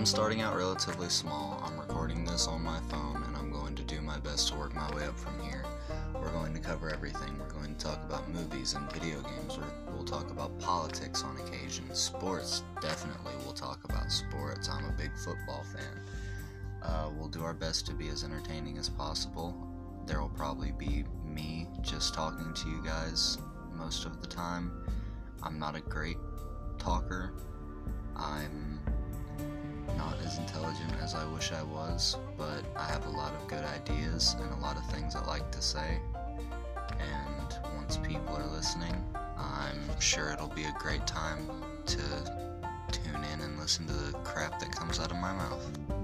I'm starting out relatively small. I'm recording this on my phone and I'm going to do my best to work my way up from here. We're going to cover everything. We're going to talk about movies and video games. We're, we'll talk about politics on occasion. Sports, definitely, we'll talk about sports. I'm a big football fan. Uh, we'll do our best to be as entertaining as possible. There will probably be me just talking to you guys most of the time. I'm not a great talker. As I wish I was, but I have a lot of good ideas and a lot of things I like to say. And once people are listening, I'm sure it'll be a great time to tune in and listen to the crap that comes out of my mouth.